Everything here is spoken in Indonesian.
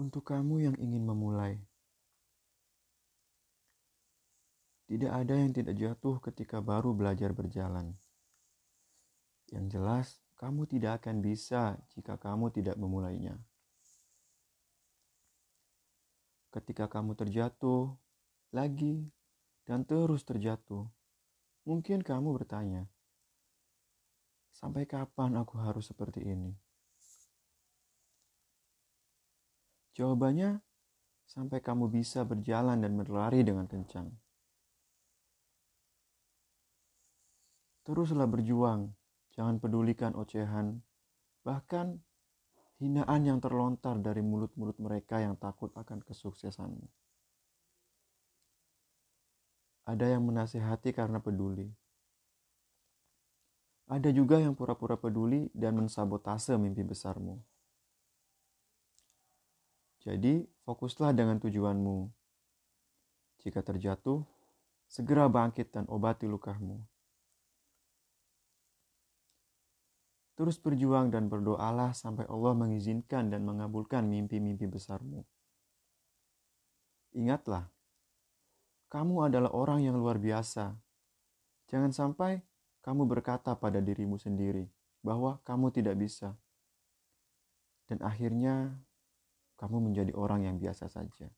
Untuk kamu yang ingin memulai, tidak ada yang tidak jatuh ketika baru belajar berjalan. Yang jelas, kamu tidak akan bisa jika kamu tidak memulainya. Ketika kamu terjatuh lagi dan terus terjatuh, mungkin kamu bertanya, "Sampai kapan aku harus seperti ini?" Jawabannya, sampai kamu bisa berjalan dan berlari dengan kencang. Teruslah berjuang, jangan pedulikan ocehan, bahkan hinaan yang terlontar dari mulut-mulut mereka yang takut akan kesuksesanmu. Ada yang menasehati karena peduli. Ada juga yang pura-pura peduli dan mensabotase mimpi besarmu. Jadi, fokuslah dengan tujuanmu. Jika terjatuh, segera bangkit dan obati lukamu. Terus berjuang dan berdoalah sampai Allah mengizinkan dan mengabulkan mimpi-mimpi besarmu. Ingatlah, kamu adalah orang yang luar biasa. Jangan sampai kamu berkata pada dirimu sendiri bahwa kamu tidak bisa. Dan akhirnya kamu menjadi orang yang biasa saja.